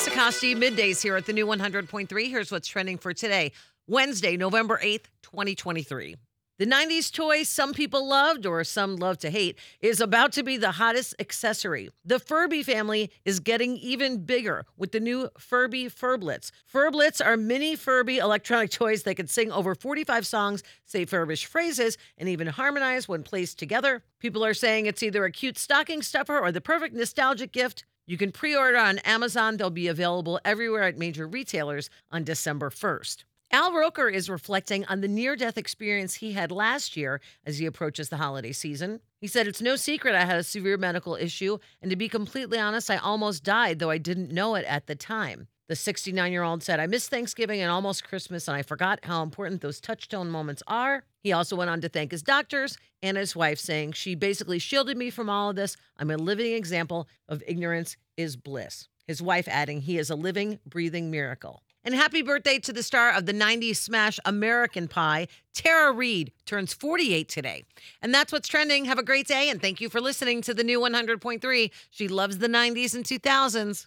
Lisa Costi, middays here at the new 100.3. Here's what's trending for today, Wednesday, November 8th, 2023. The 90s toy some people loved or some love to hate is about to be the hottest accessory. The Furby family is getting even bigger with the new Furby Furblets. Furblets are mini Furby electronic toys that can sing over 45 songs, say Furbish phrases, and even harmonize when placed together. People are saying it's either a cute stocking stuffer or the perfect nostalgic gift. You can pre order on Amazon. They'll be available everywhere at major retailers on December 1st. Al Roker is reflecting on the near death experience he had last year as he approaches the holiday season. He said, It's no secret I had a severe medical issue, and to be completely honest, I almost died, though I didn't know it at the time. The 69 year old said, I missed Thanksgiving and almost Christmas, and I forgot how important those touchstone moments are. He also went on to thank his doctors and his wife, saying, She basically shielded me from all of this. I'm a living example of ignorance is bliss. His wife adding, He is a living, breathing miracle. And happy birthday to the star of the 90s smash American Pie, Tara Reid, turns 48 today. And that's what's trending. Have a great day, and thank you for listening to the new 100.3. She loves the 90s and 2000s.